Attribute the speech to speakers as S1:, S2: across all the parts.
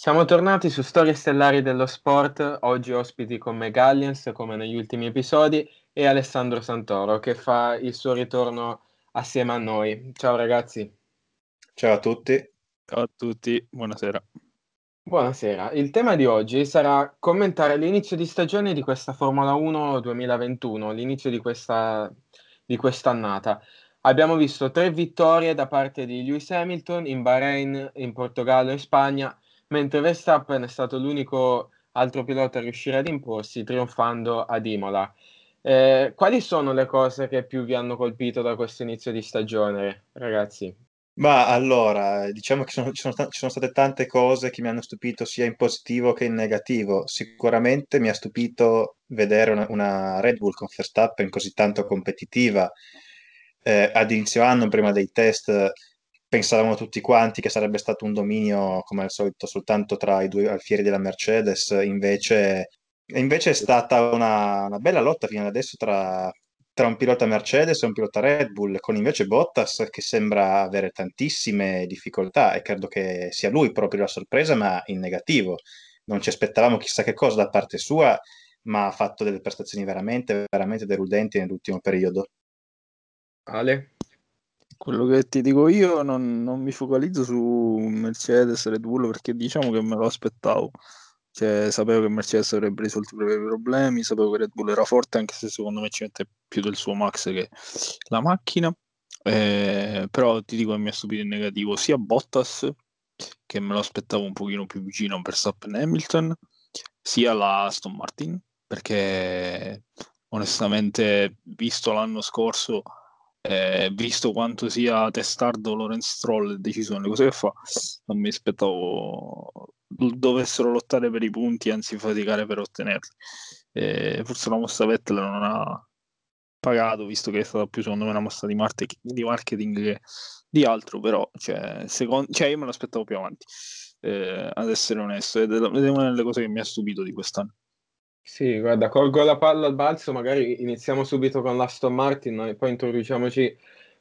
S1: Siamo tornati su Storie Stellari dello Sport, oggi ospiti con me Galliens come negli ultimi episodi e Alessandro Santoro che fa il suo ritorno assieme a noi. Ciao ragazzi.
S2: Ciao a tutti.
S3: Ciao a tutti, buonasera.
S1: Buonasera, il tema di oggi sarà commentare l'inizio di stagione di questa Formula 1 2021, l'inizio di, questa, di quest'annata. Abbiamo visto tre vittorie da parte di Lewis Hamilton in Bahrain, in Portogallo e in Spagna mentre Verstappen è stato l'unico altro pilota a riuscire ad imporsi trionfando ad Imola. Eh, quali sono le cose che più vi hanno colpito da questo inizio di stagione, ragazzi?
S2: Ma allora, diciamo che sono, ci, sono, ci, sono, state tante cose che mi hanno stupito sia in positivo che in negativo. Sicuramente mi ha stupito vedere una, una Red Bull con Verstappen così tanto competitiva. Eh, ad inizio anno, prima dei test, pensavamo tutti quanti che sarebbe stato un dominio, come al solito, soltanto tra i due alfieri della Mercedes, invece, invece è stata una, una, bella lotta fino ad adesso tra, tra, un pilota Mercedes e un pilota Red Bull, con invece Bottas che sembra avere tantissime difficoltà e credo che sia lui proprio la sorpresa, ma in negativo. Non ci aspettavamo chissà che cosa da parte sua, ma ha fatto delle prestazioni veramente, veramente deludenti nell'ultimo periodo.
S1: Ale?
S3: Quello che ti dico io non, non mi focalizzo su Mercedes, Red Bull perché diciamo che me lo aspettavo. Cioè, sapevo che Mercedes avrebbe risolto i propri problemi, sapevo che Red Bull era forte, anche se secondo me ci mette più del suo max che la macchina. Eh, però ti dico che mi ha stupito in negativo sia Bottas, che me lo aspettavo un pochino più vicino a Verstappen Hamilton, sia la Aston Martin, perché onestamente, visto l'anno scorso, eh, visto quanto sia testardo Lorenz Stroll e deciso nelle cose che fa, non mi aspettavo dovessero lottare per i punti, anzi faticare per ottenerli. Eh, forse la mossa Vettel non ha pagato, visto che è stata più secondo me una mossa di, marketing, di marketing che di altro, però cioè, secondo, cioè io me l'aspettavo più avanti, eh, ad essere onesto, ed è una delle cose che mi ha stupito di quest'anno.
S1: Sì, guarda, colgo la palla al balzo, magari iniziamo subito con l'Aston Martin e poi introduciamoci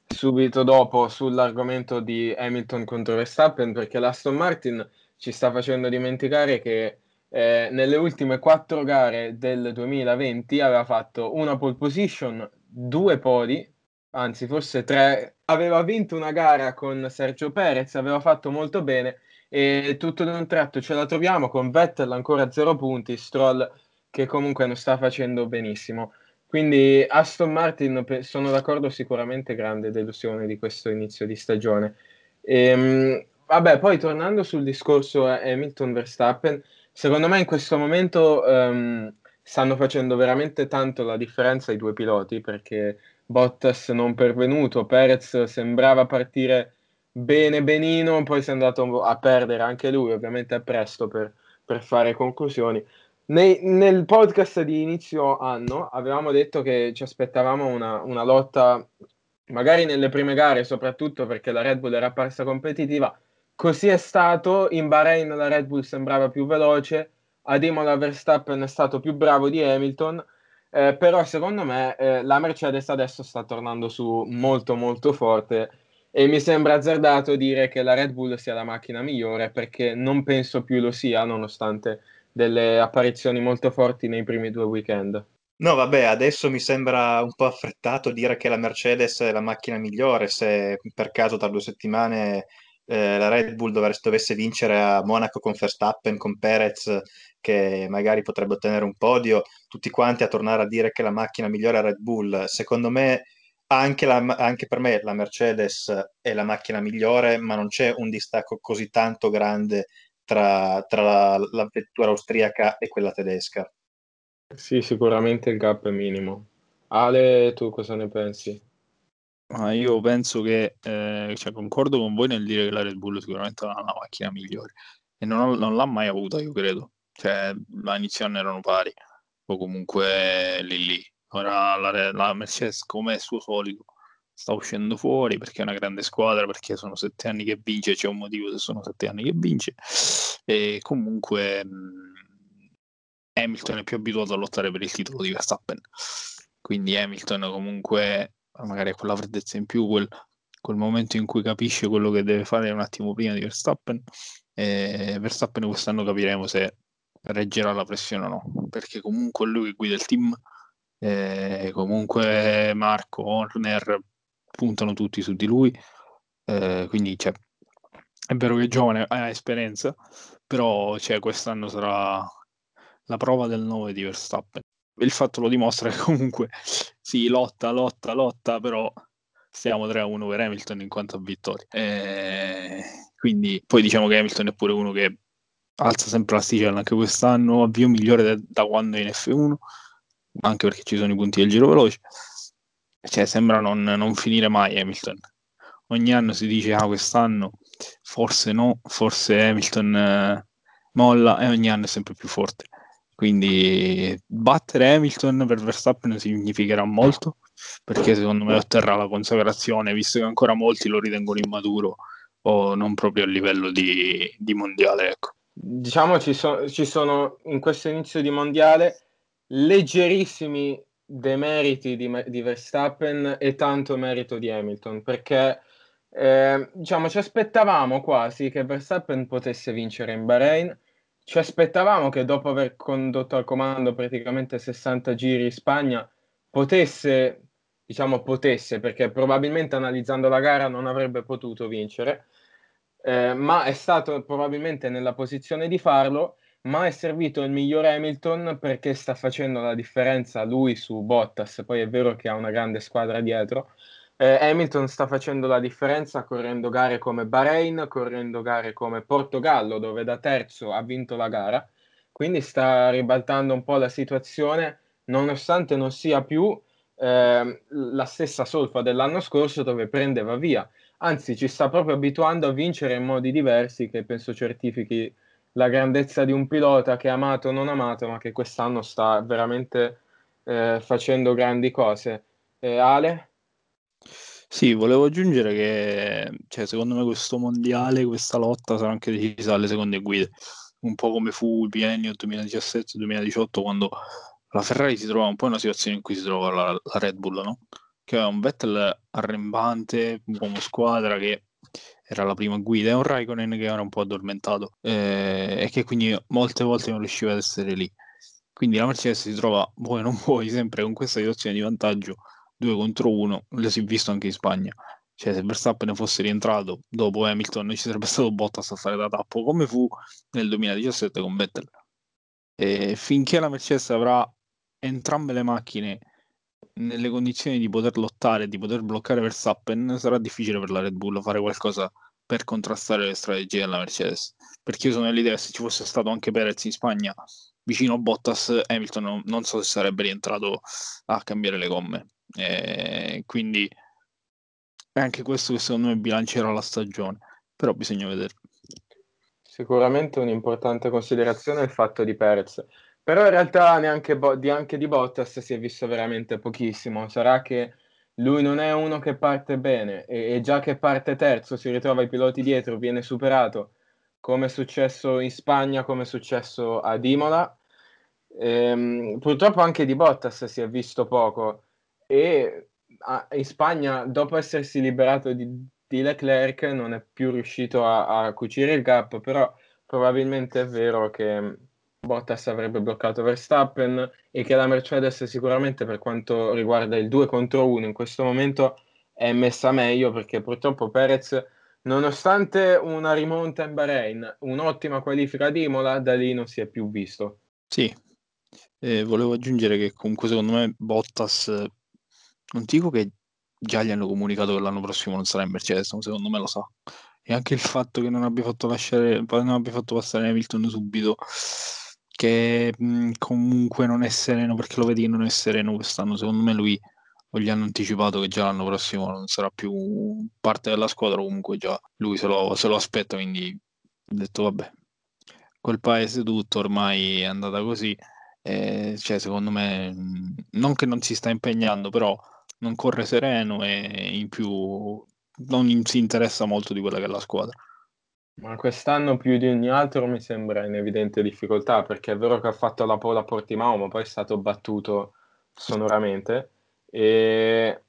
S1: subito dopo sull'argomento di Hamilton contro Verstappen, perché l'Aston Martin ci sta facendo dimenticare che eh, nelle ultime quattro gare del 2020 aveva fatto una pole position, due podi, anzi forse tre, aveva vinto una gara con Sergio Perez, aveva fatto molto bene e tutto d'un tratto ce la troviamo con Vettel ancora a zero punti, Stroll che comunque non sta facendo benissimo. Quindi Aston Martin sono d'accordo sicuramente grande delusione di questo inizio di stagione. E, ehm, vabbè, poi tornando sul discorso Hamilton Verstappen, secondo me in questo momento um, stanno facendo veramente tanto la differenza i due piloti perché Bottas non pervenuto, Perez sembrava partire bene benino, poi si è andato a perdere anche lui, ovviamente è presto per, per fare conclusioni. Nei, nel podcast di inizio anno avevamo detto che ci aspettavamo una, una, lotta, magari nelle prime gare, soprattutto perché la Red Bull era apparsa competitiva. Così è stato. In Bahrain la Red Bull sembrava più veloce, ad Imola Verstappen è stato più bravo di Hamilton. Eh, però secondo me eh, la Mercedes adesso sta tornando su molto molto forte e mi sembra azzardato dire che la Red Bull sia la macchina migliore perché non penso più lo sia nonostante delle apparizioni molto forti nei primi due weekend.
S2: No, vabbè, adesso mi sembra un po' affrettato dire che la Mercedes è la macchina migliore se per caso tra due settimane eh, la Red Bull dovesse, dovesse, vincere a Monaco con Verstappen, con Perez, che magari potrebbe ottenere un podio, tutti quanti a tornare a dire che la macchina migliore è Red Bull. Secondo me, anche, la, anche per me la Mercedes è la macchina migliore, ma non c'è un distacco così tanto grande tra, tra la, la, vettura austriaca e quella tedesca.
S1: Sì, sicuramente il gap è minimo. Ale, tu cosa ne pensi?
S3: Ah, io penso che, eh, cioè, concordo con voi nel dire che la Red Bull sicuramente non ha la macchina migliore e non, non l'ha mai avuta, io credo. Cioè, all'inizio anno erano pari, o comunque lì lì. Ora la, la Mercedes, come è suo solito, sta uscendo fuori perché è una grande squadra, perché sono sette anni che vince, c'è un motivo se sono sette anni che vince. E comunque mm, Hamilton è più abituato a lottare per il titolo di Verstappen. Quindi Hamilton comunque magari ha quella freddezza in più, quel, quel momento in cui capisce quello che deve fare un attimo prima di Verstappen E Verstappen quest'anno capiremo se reggerà la pressione o no, perché comunque lui che guida il team, eh, comunque Marco, Horner puntano tutti su di lui, eh, quindi cioè, è vero che è giovane, ha esperienza, però cioè, quest'anno sarà la prova del 9 di Verstappen. Il fatto lo dimostra che comunque sì, lotta, lotta, lotta, però stiamo 3-1 per Hamilton in quanto a vittorie. E quindi poi diciamo che Hamilton è pure uno che alza sempre l'asticella anche quest'anno, avvio migliore da, da quando è in F1, anche perché ci sono i punti del giro veloce. Cioè, sembra non, non finire mai Hamilton. Ogni anno si dice, ah, quest'anno forse no, forse Hamilton eh, molla e ogni anno è sempre più forte. Quindi battere Hamilton per Verstappen significherà molto, perché secondo me otterrà la consacrazione, visto che ancora molti lo ritengono immaturo o non proprio a livello di, di mondiale. Ecco.
S1: Diciamo ci, so, ci sono in questo inizio di mondiale leggerissimi demeriti di, di Verstappen e tanto merito di Hamilton, perché eh, diciamo ci aspettavamo quasi che Verstappen potesse vincere in Bahrain, ci aspettavamo che dopo aver condotto al comando praticamente 60 giri in Spagna potesse diciamo potesse, perché probabilmente analizzando la gara non avrebbe potuto vincere, eh, ma è stato probabilmente nella posizione di farlo, ma è servito il miglior Hamilton perché sta facendo la differenza lui su Bottas, poi è vero che ha una grande squadra dietro, eh, Hamilton sta facendo la differenza correndo gare come Bahrain, correndo gare come Portogallo, dove da terzo ha vinto la gara, quindi sta ribaltando un po' la situazione, nonostante non sia più eh, la stessa solfa dell'anno scorso dove prendeva via. Anzi, ci sta proprio abituando a vincere in modi diversi che penso certifichi la grandezza di un pilota che è amato o non amato, ma che quest'anno sta veramente eh, facendo grandi cose. Eh, Ale?
S3: Sì, volevo aggiungere che cioè, secondo me questo mondiale, questa lotta sarà anche decisa alle seconde guide, un po' come fu il biennio 2017-2018 quando la Ferrari si trova un po' in una situazione in cui si trova la, la Red Bull, no? Che aveva un Vettel arrembante, un uomo squadra che era la prima guida e un Raikkonen che era un po' addormentato eh, e che quindi molte volte non riusciva ad essere lì. Quindi la Mercedes si trova, vuoi non vuoi, sempre con questa situazione di vantaggio 2 contro 1, lo si è visto anche in Spagna. Cioè, se Verstappen fosse rientrato dopo Hamilton, ci sarebbe stato Bottas a fare da tappo, come fu nel 2017 con Vettel. E finché la Mercedes avrà entrambe le macchine nelle condizioni di poter lottare, di poter bloccare Verstappen, sarà difficile per la Red Bull fare qualcosa per contrastare le strategie della Mercedes. Perché io sono nell'idea se ci fosse stato anche Perez in Spagna vicino a Bottas, Hamilton non, non so se sarebbe rientrato a cambiare le gomme. E quindi è anche questo che secondo me bilancerà la stagione, però bisogna vedere.
S1: Sicuramente un'importante considerazione è il fatto di Perez però in realtà neanche, Bo- di, anche di Bottas si è visto veramente pochissimo. Sarà che lui non è uno che parte bene e, e già che parte terzo si ritrova i piloti dietro, viene superato, come è successo in Spagna, come è successo ad Imola. Ehm, purtroppo anche di Bottas si è visto poco e a, in Spagna, dopo essersi liberato di, di Leclerc, non è più riuscito a, a cucire il gap, però probabilmente è vero che Bottas avrebbe bloccato Verstappen e che la Mercedes sicuramente per quanto riguarda il 2 contro 1 in questo momento è messa meglio perché purtroppo Perez nonostante una rimonta in Bahrain, un'ottima qualifica di Imola, da lì non si è più visto.
S3: Sì, eh, volevo aggiungere che comunque secondo me Bottas, non dico che già gli hanno comunicato che l'anno prossimo non sarà in Mercedes, ma secondo me lo sa. E anche il fatto che non abbia fatto, lasciare, non abbia fatto passare Hamilton subito che mh, comunque non è sereno perché lo vedi che non è sereno quest'anno. Secondo me lui o gli hanno anticipato che già l'anno prossimo non sarà più parte della squadra, comunque già lui se lo, se lo aspetta, quindi ho detto vabbè, quel paese tutto ormai è andata così. Eh, cioè, secondo me, non che non si sta impegnando, però non corre sereno e in più non si interessa molto di quella che è la squadra.
S1: Ma quest'anno più di ogni altro mi sembra in evidente difficoltà perché è vero che ha fatto la pole a Portimao, ma poi è stato battuto sonoramente. E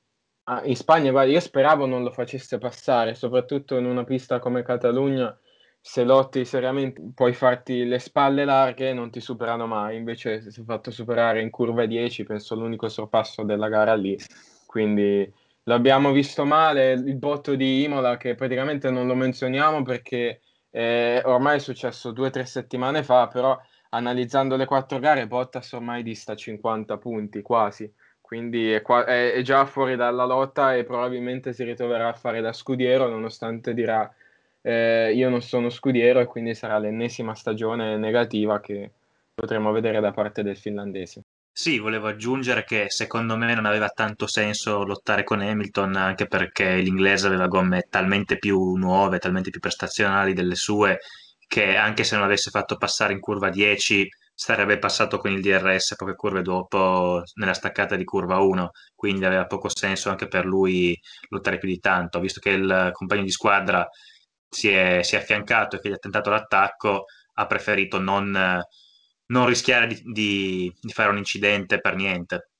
S1: in Spagna, guarda, io speravo non lo facesse passare, soprattutto in una pista come Catalogna, se lotti seriamente puoi farti le spalle larghe non ti superano mai, invece si è fatto superare in curva 10 penso l'unico sorpasso della gara lì, quindi l'abbiamo visto male, il botto di Imola che praticamente non lo menzioniamo perché eh, ormai è successo due o tre settimane fa, però analizzando le quattro gare Bottas ormai dista 50 punti quasi, quindi è, qua- è, è già fuori dalla lotta e probabilmente si ritroverà a fare da scudiero nonostante dirà eh, io non sono scudiero e quindi sarà l'ennesima stagione negativa che potremo vedere da parte del finlandese.
S4: Sì, volevo aggiungere che secondo me non aveva tanto senso lottare con Hamilton anche perché l'inglese aveva gomme talmente più nuove, talmente più prestazionali delle sue che anche se non avesse fatto passare in curva 10 sarebbe passato con il DRS poche curve dopo nella staccata di curva 1, quindi aveva poco senso anche per lui lottare più di tanto, visto che il compagno di squadra si è, si è affiancato e che gli ha tentato l'attacco, ha preferito non, non rischiare di, di, di, fare un incidente per niente.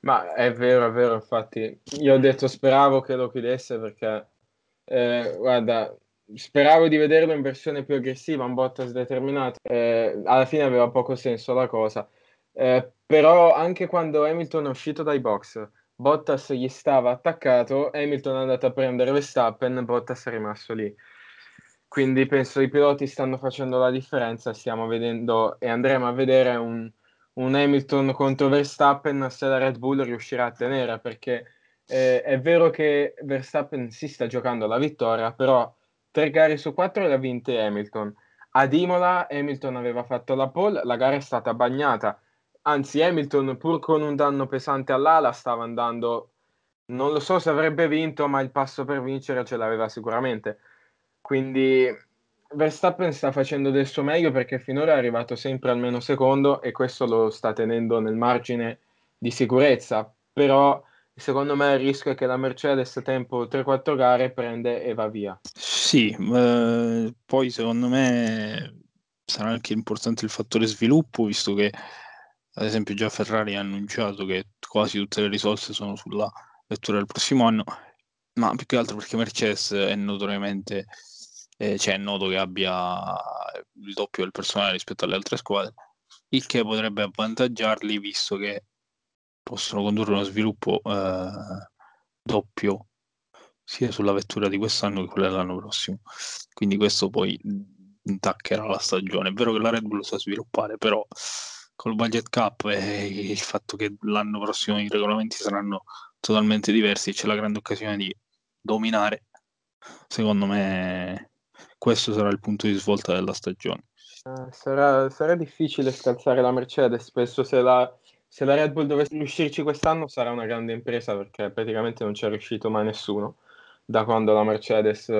S1: Ma è vero, è vero, infatti io ho detto speravo che lo chiudesse perché, eh, guarda, speravo di vederlo in versione più aggressiva, un Bottas determinato, eh, alla fine aveva poco senso la cosa, eh, però anche quando Hamilton è uscito dai box Bottas gli stava attaccato, Hamilton è andato a prendere Verstappen, Bottas è rimasto lì. Quindi penso i piloti stanno facendo la differenza, stiamo vedendo e andremo a vedere un, un Hamilton contro Verstappen se la Red Bull riuscirà a tenere, perché eh, è vero che Verstappen si sta giocando la vittoria, però tre gare su quattro le ha vinte Hamilton. Ad Imola Hamilton aveva fatto la pole, la gara è stata bagnata anzi Hamilton pur con un danno pesante all'ala stava andando, non lo so se avrebbe vinto, ma il passo per vincere ce l'aveva sicuramente. Quindi Verstappen sta facendo del suo meglio perché finora è arrivato sempre almeno secondo e questo lo sta tenendo nel margine di sicurezza, però secondo me il rischio è che la Mercedes tempo 3-4 gare prende e va via.
S3: Sì, eh, poi secondo me sarà anche importante il fattore sviluppo, visto che ad esempio già Ferrari ha annunciato che quasi tutte le risorse sono sulla vettura del prossimo anno, ma più che altro perché Mercedes è notoriamente, eh, cioè è noto che abbia il doppio del personale rispetto alle altre squadre, il che potrebbe avvantaggiarli visto che possono condurre uno sviluppo eh, doppio sia sulla vettura di quest'anno che quella dell'anno prossimo. Quindi questo poi intaccherà la stagione. È vero che la Red Bull sa sviluppare, però col budget cap e il fatto che l'anno prossimo i regolamenti saranno totalmente diversi, c'è la grande occasione di dominare. Secondo me questo sarà il punto di svolta della stagione.
S1: Uh, sarà, sarà, difficile scalzare la Mercedes, penso se la, se la Red Bull dovesse riuscirci quest'anno sarà una grande impresa perché praticamente non c'è riuscito mai nessuno da quando la Mercedes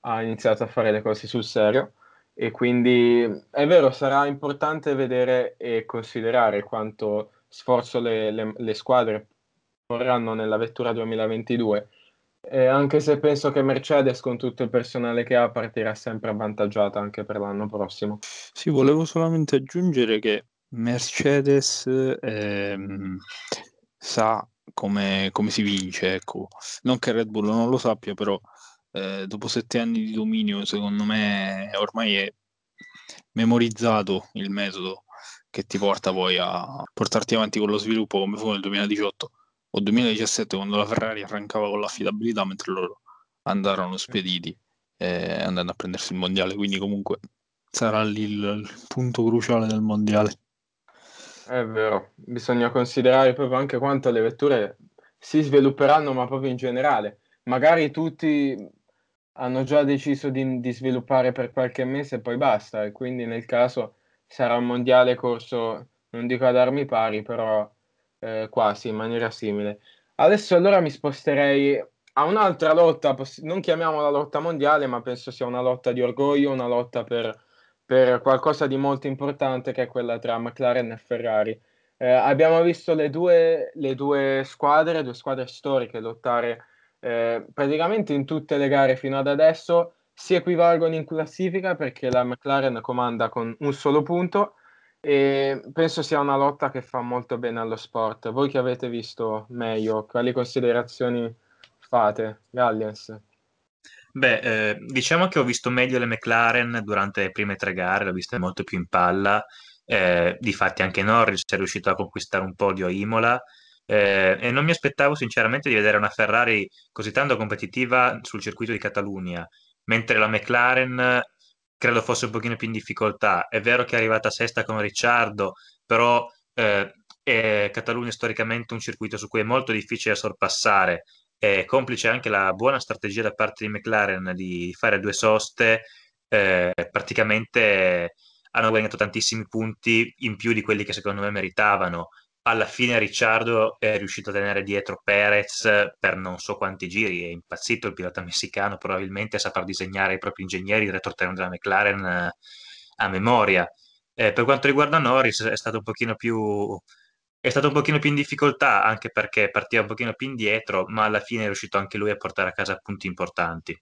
S1: ha iniziato a fare le cose sul serio. E quindi è vero, sarà importante vedere e considerare quanto sforzo le, le, le squadre vorranno nella vettura 2022, eh, anche se penso che Mercedes con tutto il personale che ha partirà sempre avvantaggiata anche per l'anno prossimo.
S3: Sì, volevo solamente aggiungere che Mercedes ehm, sa come, come, si vince, ecco. non che Red Bull non lo sappia, però eh, dopo sette anni di dominio, secondo me ormai è memorizzato il metodo che ti porta poi a portarti avanti con lo sviluppo come fu nel 2018 o 2017 quando la Ferrari arrancava con l'affidabilità mentre loro andarono spediti eh, andando a prendersi il mondiale. Quindi comunque sarà lì il, il punto cruciale del mondiale.
S1: È vero. Bisogna considerare proprio anche quanto le vetture si svilupperanno ma proprio in generale. Magari tutti hanno già deciso di, di, sviluppare per qualche mese e poi basta, e quindi nel caso sarà un mondiale corso, non dico ad armi pari, però eh, quasi in maniera simile. Adesso allora mi sposterei a un'altra lotta, non chiamiamola lotta mondiale, ma penso sia una lotta di orgoglio, una lotta per, per qualcosa di molto importante che è quella tra McLaren e Ferrari. Eh, abbiamo visto le due, le due squadre, due squadre storiche lottare eh, praticamente in tutte le gare fino ad adesso si equivalgono in classifica perché la McLaren comanda con un solo punto e penso sia una lotta che fa molto bene allo sport. Voi che avete visto meglio, quali considerazioni fate? Galliens?
S4: Beh, eh, diciamo che ho visto meglio le McLaren durante le prime tre gare, l'ho vista molto più in palla. Eh, difatti anche Norris è riuscito a conquistare un podio a Imola eh, e non mi aspettavo sinceramente di vedere una Ferrari così tanto competitiva sul circuito di Catalunya, mentre la McLaren credo fosse un pochino più in difficoltà. È vero che è arrivata sesta con Ricciardo, però eh, è Catalunya è storicamente un circuito su cui è molto difficile sorpassare è complice anche la buona strategia da parte di McLaren di fare due soste, eh, praticamente hanno guadagnato tantissimi punti in più di quelli che secondo me meritavano. Alla fine Ricciardo è riuscito a tenere dietro Perez per non so quanti giri, è impazzito il pilota messicano, probabilmente saprà disegnare i propri ingegneri il retroterreno della McLaren eh, a memoria. Eh, per quanto riguarda Norris è stato un pochino più è stato un pochino più in difficoltà anche perché partiva un pochino più indietro, ma alla fine è riuscito anche lui a portare a casa punti importanti.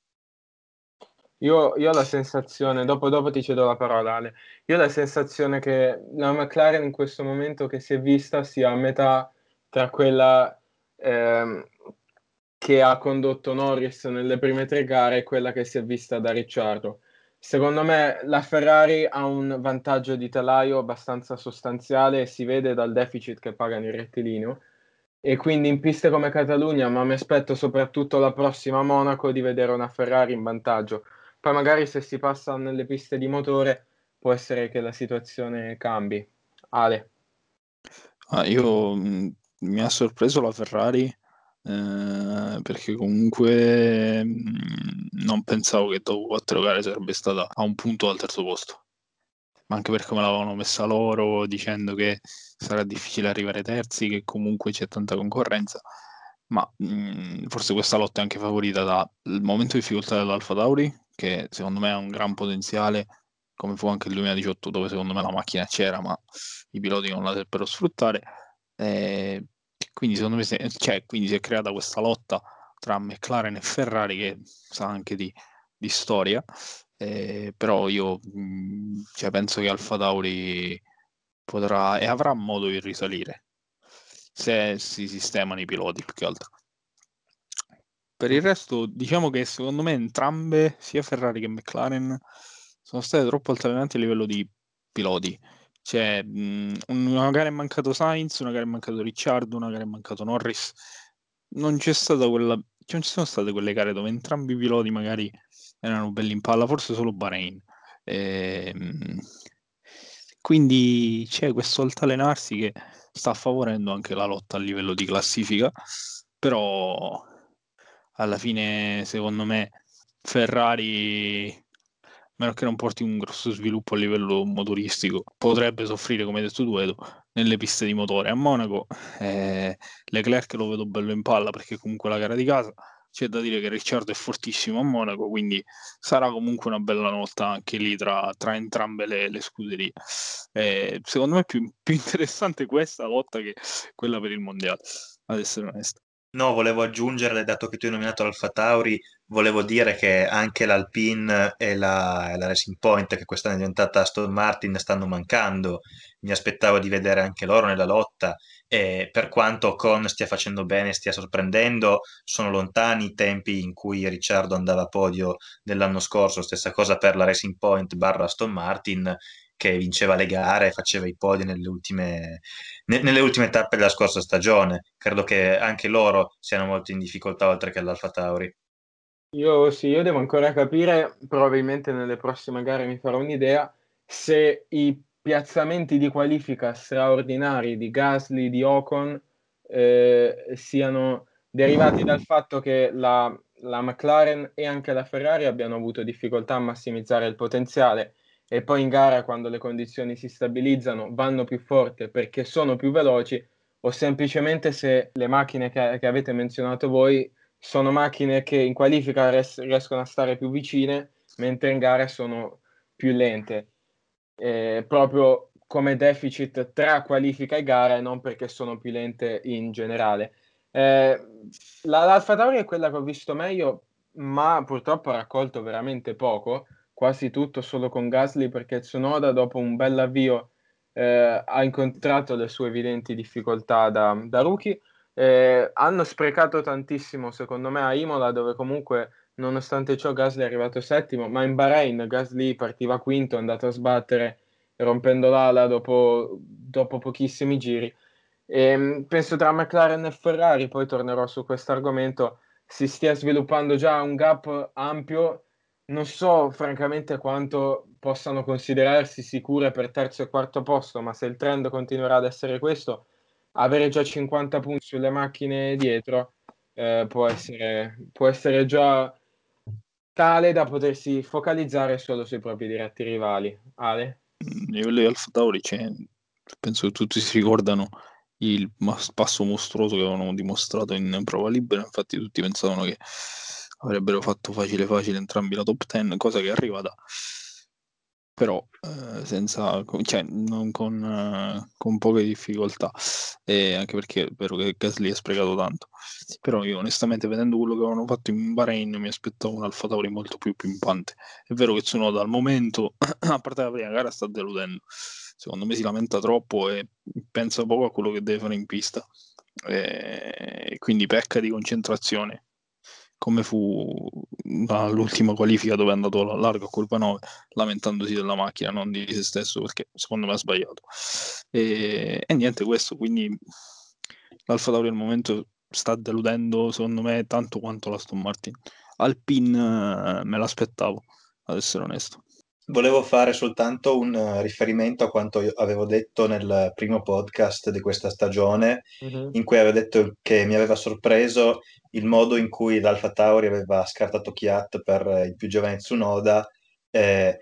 S1: Io, io ho la sensazione, dopo, dopo, ti cedo la parola Ale, io ho la sensazione che la McLaren in questo momento che si è vista sia a metà tra quella ehm, che ha condotto Norris nelle prime tre gare e quella che si è vista da Ricciardo. Secondo me la Ferrari ha un vantaggio di telaio abbastanza sostanziale e si vede dal deficit che pagano in rettilineo e quindi in piste come Catalogna, ma mi aspetto soprattutto la prossima Monaco di vedere una Ferrari in vantaggio. Poi magari se si passa nelle piste di motore può essere che la situazione cambi. Ale.
S3: Ah, io mi ha sorpreso la Ferrari eh, perché comunque non pensavo che dopo quattro gare sarebbe stata a un punto al terzo posto. Ma anche perché me l'avevano messa loro dicendo che sarà difficile arrivare terzi, che comunque c'è tanta concorrenza. Ma mh, forse questa lotta è anche favorita dal momento di difficoltà dell'Alfa Tauri, che secondo me ha un gran potenziale, come fu anche il 2018, dove secondo me la macchina c'era, ma i piloti non la seppero sfruttare. Eh, quindi secondo me è, cioè, quindi si è creata questa lotta tra McLaren e Ferrari che sa anche di, di storia, eh, però io mm, cioè, penso che Alfa Tauri potrà e avrà modo di risalire se si sistemano i piloti più che altro. Per il resto, diciamo che secondo me entrambe, sia Ferrari che McLaren, sono state troppo altalenanti a livello di piloti. Cioè, mh, una gara è mancato Sainz, una gara è mancato Ricciardo, una gara è mancato Norris. Non c'è stata quella. Non ci sono state quelle gare dove entrambi i piloti magari erano belli in palla, forse solo Bahrain. E, ehm, quindi c'è questo altalenarsi che sta favorendo anche la lotta a livello di classifica, però alla fine, secondo me, Ferrari meno che non porti un grosso sviluppo a livello motoristico, potrebbe soffrire, come hai detto tu, Edo, nelle piste di motore. A Monaco eh, Leclerc lo vedo bello in palla perché comunque la gara di casa. C'è da dire che Ricciardo è fortissimo a Monaco, quindi sarà comunque una bella lotta anche lì tra, tra entrambe le, le scuderie. Eh, secondo me è più, più interessante questa lotta che quella per il mondiale, ad essere onesto.
S4: No, volevo aggiungere, dato che tu hai nominato l'Alfa Tauri, volevo dire che anche l'Alpine e la, la Racing Point, che quest'anno è diventata Aston Martin, stanno mancando. Mi aspettavo di vedere anche loro nella lotta e per quanto Con stia facendo bene, stia sorprendendo, sono lontani i tempi in cui Ricciardo andava a podio dell'anno scorso, stessa cosa per la Racing Point barra Aston Martin che vinceva le gare, faceva i podi nelle ultime, ne, nelle ultime tappe della scorsa stagione. Credo che anche loro siano molto in difficoltà oltre che l'Alfa Tauri.
S1: Io sì, io devo ancora capire, probabilmente nelle prossime gare mi farò un'idea, se i piazzamenti di qualifica straordinari di Gasly, di Ocon, eh, siano derivati dal fatto che la, la McLaren e anche la Ferrari abbiano avuto difficoltà a massimizzare il potenziale e poi in gara quando le condizioni si stabilizzano vanno più forte perché sono più veloci o semplicemente se le macchine che, che avete menzionato voi sono macchine che in qualifica res- riescono a stare più vicine mentre in gara sono più lente. Eh, proprio come deficit tra qualifica e gara e non perché sono più lente in generale. Eh, la, l'Alfa Tauri è quella che ho visto meglio ma purtroppo ha raccolto veramente poco quasi tutto solo con Gasly perché Tsunoda dopo un bel avvio eh, ha incontrato le sue evidenti difficoltà da, da rookie. Eh, hanno sprecato tantissimo secondo me a Imola dove comunque nonostante ciò Gasly è arrivato settimo, ma in Bahrain Gasly partiva quinto, è andato a sbattere rompendo l'ala dopo, dopo pochissimi giri. E, ehm, penso tra McLaren e Ferrari, poi tornerò su questo argomento, si stia sviluppando già un gap ampio. Non so francamente quanto possano considerarsi sicure per terzo e quarto posto, ma se il trend continuerà ad essere questo, avere già 50 punti sulle macchine dietro eh, può, essere, può essere già tale da potersi focalizzare solo sui propri diretti rivali. Ale?
S3: livello di Alfa Tauri c'è, penso che tutti si ricordano il passo mostruoso che avevano dimostrato in prova libera, infatti tutti pensavano che avrebbero fatto facile facile entrambi la top 10, cosa che è arrivata però eh, senza, cioè, non con, eh, con poche difficoltà, e anche perché è vero che Gasly ha sprecato tanto. Però io onestamente vedendo quello che avevano fatto in Bahrain mi aspettavo un Alfa Tauri molto più pimpante. È vero che Tsunoda al momento, a parte la prima gara, sta deludendo. Secondo me si lamenta troppo e pensa poco a quello che deve fare in pista. E quindi pecca di concentrazione come fu all'ultima qualifica dove è andato a largo a colpa 9 lamentandosi della macchina non di se stesso perché secondo me ha sbagliato. E, e niente questo quindi l'Alfa Tauri al momento sta deludendo secondo me tanto quanto la Aston Martin. Alpine eh, me l'aspettavo ad essere onesto
S2: Volevo fare soltanto un eh, riferimento a quanto avevo detto nel primo podcast di questa stagione, uh-huh. in cui avevo detto che mi aveva sorpreso il modo in cui l'Alfa Tauri aveva scartato Chiat per il più giovane Tsunoda. Eh,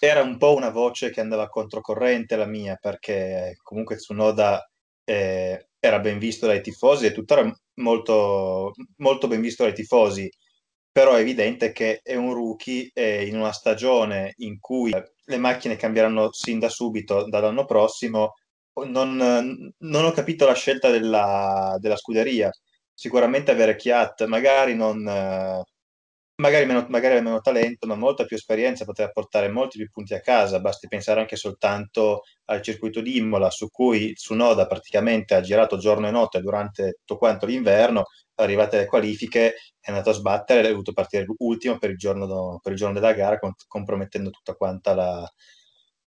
S2: era un po' una voce che andava controcorrente la mia, perché comunque Tsunoda eh, era ben visto dai tifosi e tuttora molto, molto ben visto dai tifosi però è evidente che è un rookie e in una stagione in cui le macchine cambieranno sin da subito dall'anno prossimo, non, non ho capito la scelta della, della, scuderia. Sicuramente avere Chiat magari non, magari meno, magari meno talento, ma molta più esperienza poteva portare molti più punti a casa. Basti pensare anche soltanto al circuito di Imola, su cui Tsunoda praticamente ha girato giorno e notte durante tutto quanto l'inverno. Arrivate le qualifiche, è andato a sbattere, è dovuto partire ultimo per il giorno, per il giorno della gara, compromettendo tutta quanta la,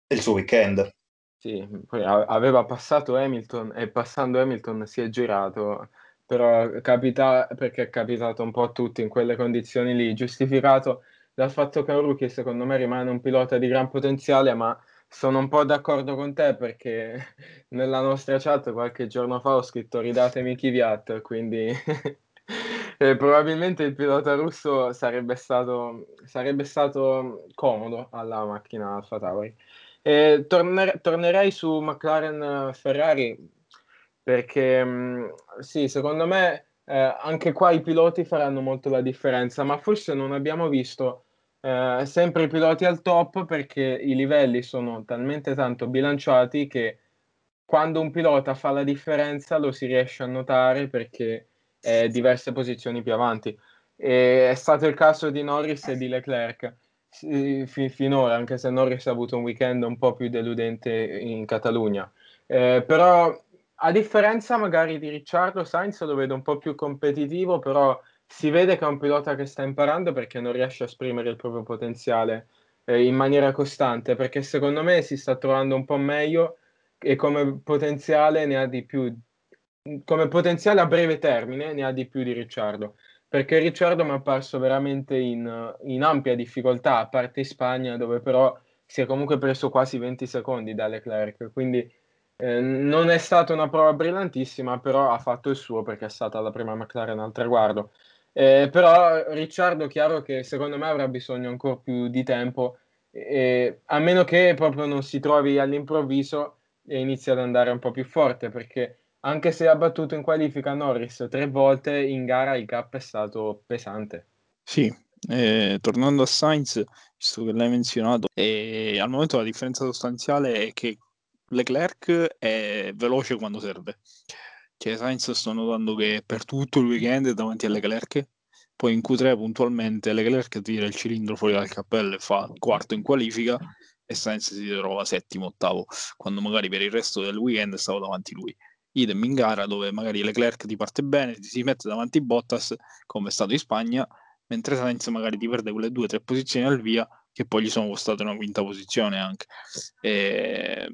S2: il suo weekend.
S1: Sì, poi aveva passato Hamilton e passando Hamilton si è girato però capita perché è capitato un po' a tutti in quelle condizioni lì, giustificato dal fatto che Ruki secondo me rimane un pilota di gran potenziale, ma sono un po' d'accordo con te perché nella nostra chat qualche giorno fa ho scritto ridatemi Kvyat, quindi eh, probabilmente il pilota russo sarebbe stato, sarebbe stato comodo alla macchina Alfa Tauri. Torner- tornerei su McLaren Ferrari perché mm, sì, secondo me eh, anche qua i piloti faranno molto la differenza, ma forse non abbiamo visto eh, sempre i piloti al top perché i livelli sono talmente tanto bilanciati che quando un pilota fa la differenza lo si riesce a notare perché è diverse posizioni più avanti. E è stato il caso di Norris e di Leclerc finora, anche se Norris ha avuto un weekend un po' più deludente in Catalogna. Eh, però a differenza magari di Ricciardo, Sainz lo vedo un po' più competitivo, però si vede che è un pilota che sta imparando perché non riesce a esprimere il proprio potenziale eh, in maniera costante, perché secondo me si sta trovando un po' meglio e come potenziale ne ha di più, come potenziale a breve termine ne ha di più di Ricciardo, perché Ricciardo mi è apparso veramente in, in ampia difficoltà, a parte in Spagna, dove però si è comunque preso quasi 20 secondi da Leclerc, quindi eh, non è stata una prova brillantissima, però ha fatto il suo perché è stata la prima McLaren al traguardo. Eh, però Ricciardo, chiaro che secondo me avrà bisogno ancora più di tempo, eh, a meno che proprio non si trovi all'improvviso e inizi ad andare un po' più forte, perché anche se ha battuto in qualifica Norris tre volte, in gara il gap è stato pesante.
S3: Sì, eh, tornando a Sainz, visto che l'hai menzionato, eh, al momento la differenza sostanziale è che Leclerc è veloce quando serve. Cioè, Sainz sto notando che per tutto il weekend è davanti a Leclerc, poi in Q3 puntualmente Leclerc tira il cilindro fuori dal cappello e fa quarto in qualifica e Sainz si trova settimo, ottavo, quando magari per il resto del weekend stavo davanti lui. Idem in gara dove magari Leclerc ti parte bene, ti si mette davanti Bottas, come è stato in Spagna, mentre Sainz magari ti perde quelle due o tre posizioni al via che poi gli sono costate una quinta posizione anche. E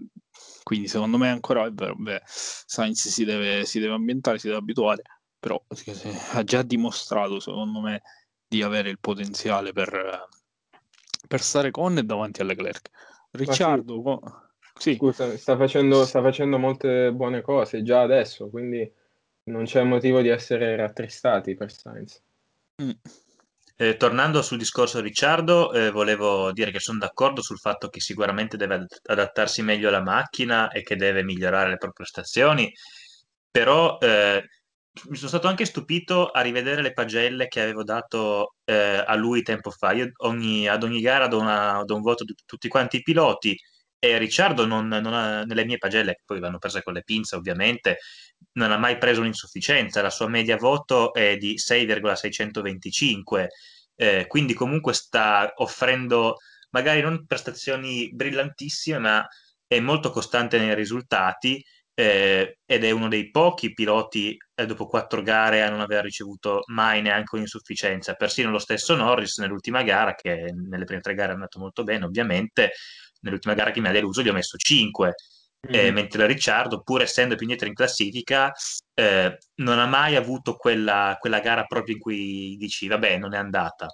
S3: quindi secondo me ancora beh, Sainz si deve, si deve ambientare, si deve abituare, però ha già dimostrato secondo me di avere il potenziale per, per stare con e davanti alle Leclerc. Ricciardo,
S1: sì. Scusa, sta facendo, sta facendo molte buone cose già adesso, quindi non c'è motivo di essere rattristati per Sainz.
S4: Mm. Eh, tornando sul discorso Ricciardo, eh, volevo dire che sono d'accordo sul fatto che sicuramente deve adattarsi meglio alla macchina e che deve migliorare le proprie prestazioni, però eh, mi sono stato anche stupito a rivedere le pagelle che avevo dato eh, a lui tempo fa. Io ogni, ad ogni gara do, una, do, un voto di tutti quanti i piloti e Ricciardo non, non ha, nelle mie pagelle, che poi vanno prese con le pinze ovviamente, non ha mai preso un'insufficienza, la sua media voto è di 6,625, eh, quindi comunque sta offrendo magari non prestazioni brillantissime, ma è molto costante nei risultati eh, ed è uno dei pochi piloti eh, dopo quattro gare a non aver ricevuto mai neanche un'insufficienza. Persino lo stesso Norris nell'ultima gara, che nelle prime tre gare è andato molto bene, ovviamente, nell'ultima gara che mi ha deluso gli ho messo 5 mm-hmm. eh, mentre Ricciardo, pur essendo più indietro in classifica, eh, non ha mai avuto quella, quella, gara proprio in cui dici, vabbè, non è andata.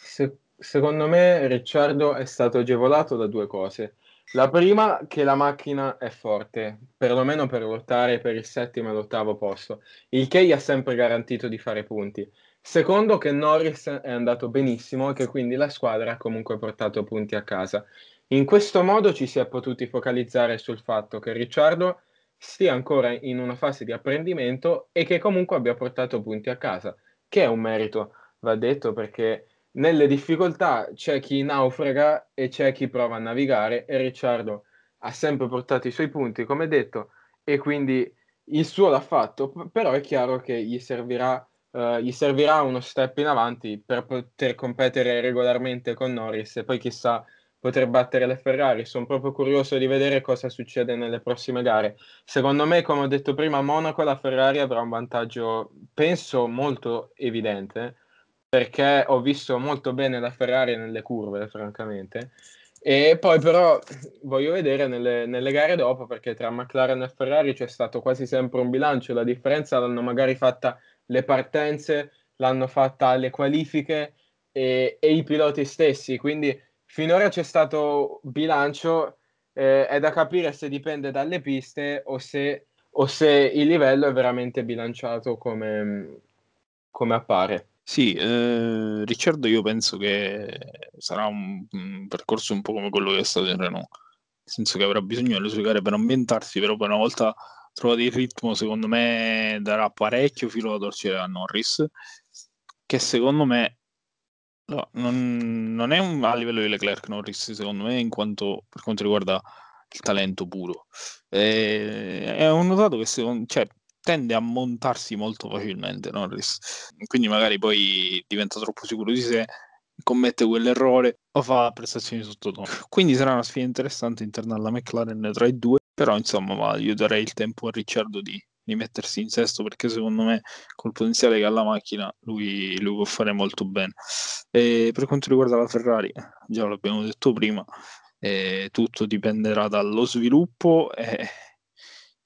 S1: Se, secondo me Ricciardo è stato agevolato da due cose. La prima, che la macchina è forte, perlomeno per lottare per il settimo e l'ottavo posto, il che gli ha sempre garantito di fare punti. Secondo, che Norris è andato benissimo e che quindi la squadra ha comunque portato punti a casa. In questo modo ci si è potuti focalizzare sul fatto che Ricciardo sia ancora in una fase di apprendimento e che comunque abbia portato punti a casa, che è un merito, va detto, perché nelle difficoltà c'è chi naufraga e c'è chi prova a navigare e Ricciardo ha sempre portato i suoi punti, come detto, e quindi il suo l'ha fatto, però è chiaro che gli servirà, uh, gli servirà uno step in avanti per poter competere regolarmente con Norris e poi chissà poter battere le Ferrari. Sono proprio curioso di vedere cosa succede nelle prossime gare. Secondo me, come ho detto prima, a Monaco la Ferrari avrà un vantaggio, penso, molto evidente, perché ho visto molto bene la Ferrari nelle curve, francamente. E poi però voglio vedere nelle, nelle gare dopo, perché tra McLaren e Ferrari c'è stato quasi sempre un bilancio. La differenza l'hanno magari fatta le partenze, l'hanno fatta le qualifiche e, e i piloti stessi. Quindi finora c'è stato bilancio, eh, è da capire se dipende dalle piste o se, o se il livello è veramente bilanciato come, come appare.
S3: Sì, eh, Ricciardo io penso che sarà un, un, percorso un po' come quello che è stato in Renault, nel senso che avrà bisogno delle sue gare per ambientarsi, però poi una volta trovato il ritmo secondo me darà parecchio filo da torcere a Norris, che secondo me No, non, non è un, a livello di Leclerc Norris, secondo me, quanto per quanto riguarda il talento puro. E, e ho notato che secondo, cioè, tende a montarsi molto facilmente Norris, quindi magari poi diventa troppo sicuro di sé, commette quell'errore o fa prestazioni sottotono. Quindi sarà una sfida interessante interna alla McLaren tra i due, però insomma io darei il tempo a Ricciardo di di mettersi in sesto perché secondo me col potenziale che ha la macchina lui, lui può fare molto bene. E per quanto riguarda la Ferrari, già l'abbiamo detto prima, eh, tutto dipenderà dallo sviluppo e,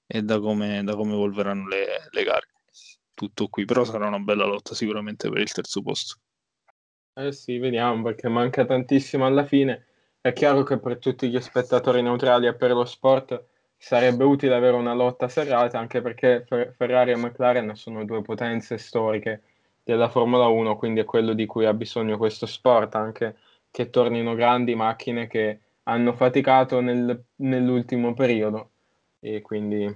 S3: e da, come, da, come, evolveranno le, le gare. Tutto qui, però sarà una bella lotta sicuramente per il terzo posto.
S1: Eh sì, vediamo perché manca tantissimo alla fine. È chiaro che per tutti gli spettatori neutrali e per lo sport sarebbe utile avere una lotta serrata anche perché Ferrari e McLaren sono due potenze storiche della Formula 1, quindi è quello di cui ha bisogno questo sport, anche che tornino grandi macchine che hanno faticato nel, nell'ultimo periodo e quindi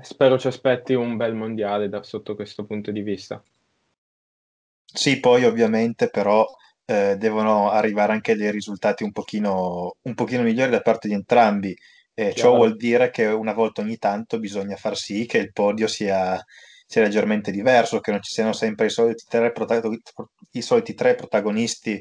S1: spero ci aspetti un bel mondiale da sotto questo punto di vista.
S2: Sì, poi ovviamente però eh, devono arrivare anche dei risultati un pochino, un pochino migliori da parte di entrambi eh, ciò vuol dire che una volta ogni tanto bisogna far sì che il podio sia, sia leggermente diverso, che non ci siano sempre i soliti tre, protagonisti, i soliti tre protagonisti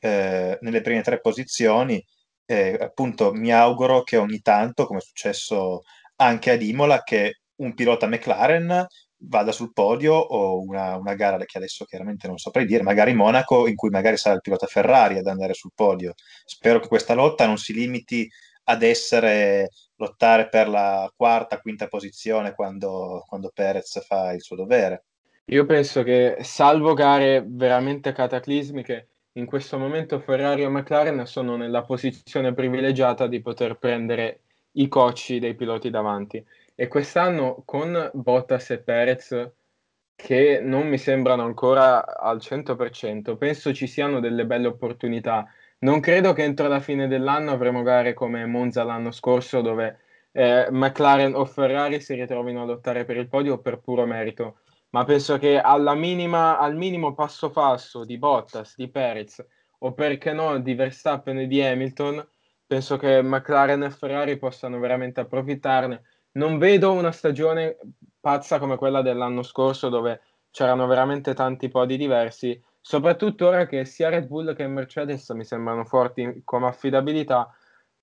S2: eh, nelle prime tre posizioni. Eh, appunto, mi auguro che ogni tanto, come è successo anche ad Imola, che un pilota McLaren vada sul podio o una, una, gara che adesso chiaramente non saprei dire, magari Monaco in cui magari sarà il pilota Ferrari ad andare sul podio. Spero che questa lotta non si limiti ad essere lottare per la quarta, quinta posizione quando, quando Perez fa il suo dovere.
S1: Io penso che salvo gare veramente cataclismiche, in questo momento Ferrari e McLaren sono nella posizione privilegiata di poter prendere i cocci dei piloti davanti. E quest'anno con Bottas e Perez, che non mi sembrano ancora al 100%, penso ci siano delle belle opportunità. Non credo che entro la fine dell'anno avremo gare come Monza l'anno scorso, dove eh, McLaren o Ferrari si ritrovino a lottare per il podio per puro merito. Ma penso che minima, al minimo passo falso di Bottas, di Perez o perché no di Verstappen e di Hamilton, penso che McLaren e Ferrari possano veramente approfittarne. Non vedo una stagione pazza come quella dell'anno scorso dove c'erano veramente tanti podi diversi, soprattutto ora che sia Red Bull che Mercedes mi sembrano forti come affidabilità,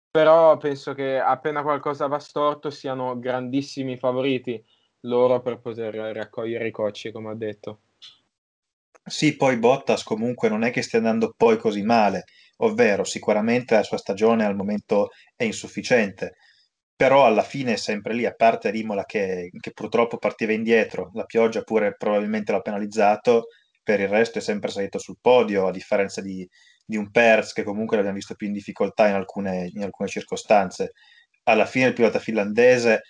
S1: però penso che appena qualcosa va storto siano grandissimi favoriti loro per poter raccogliere i cocci, come ho detto.
S2: Sì, poi Bottas comunque non è che stia andando poi così male, ovvero sicuramente la sua stagione al momento è insufficiente, però alla fine è sempre lì, a parte Rimola che, che purtroppo partiva indietro, la pioggia pure probabilmente l'ha penalizzato, per il resto è sempre salito sul podio, a differenza di, di un Perz che comunque l'abbiamo visto più in difficoltà in alcune, in alcune circostanze. Alla fine il pilota finlandese,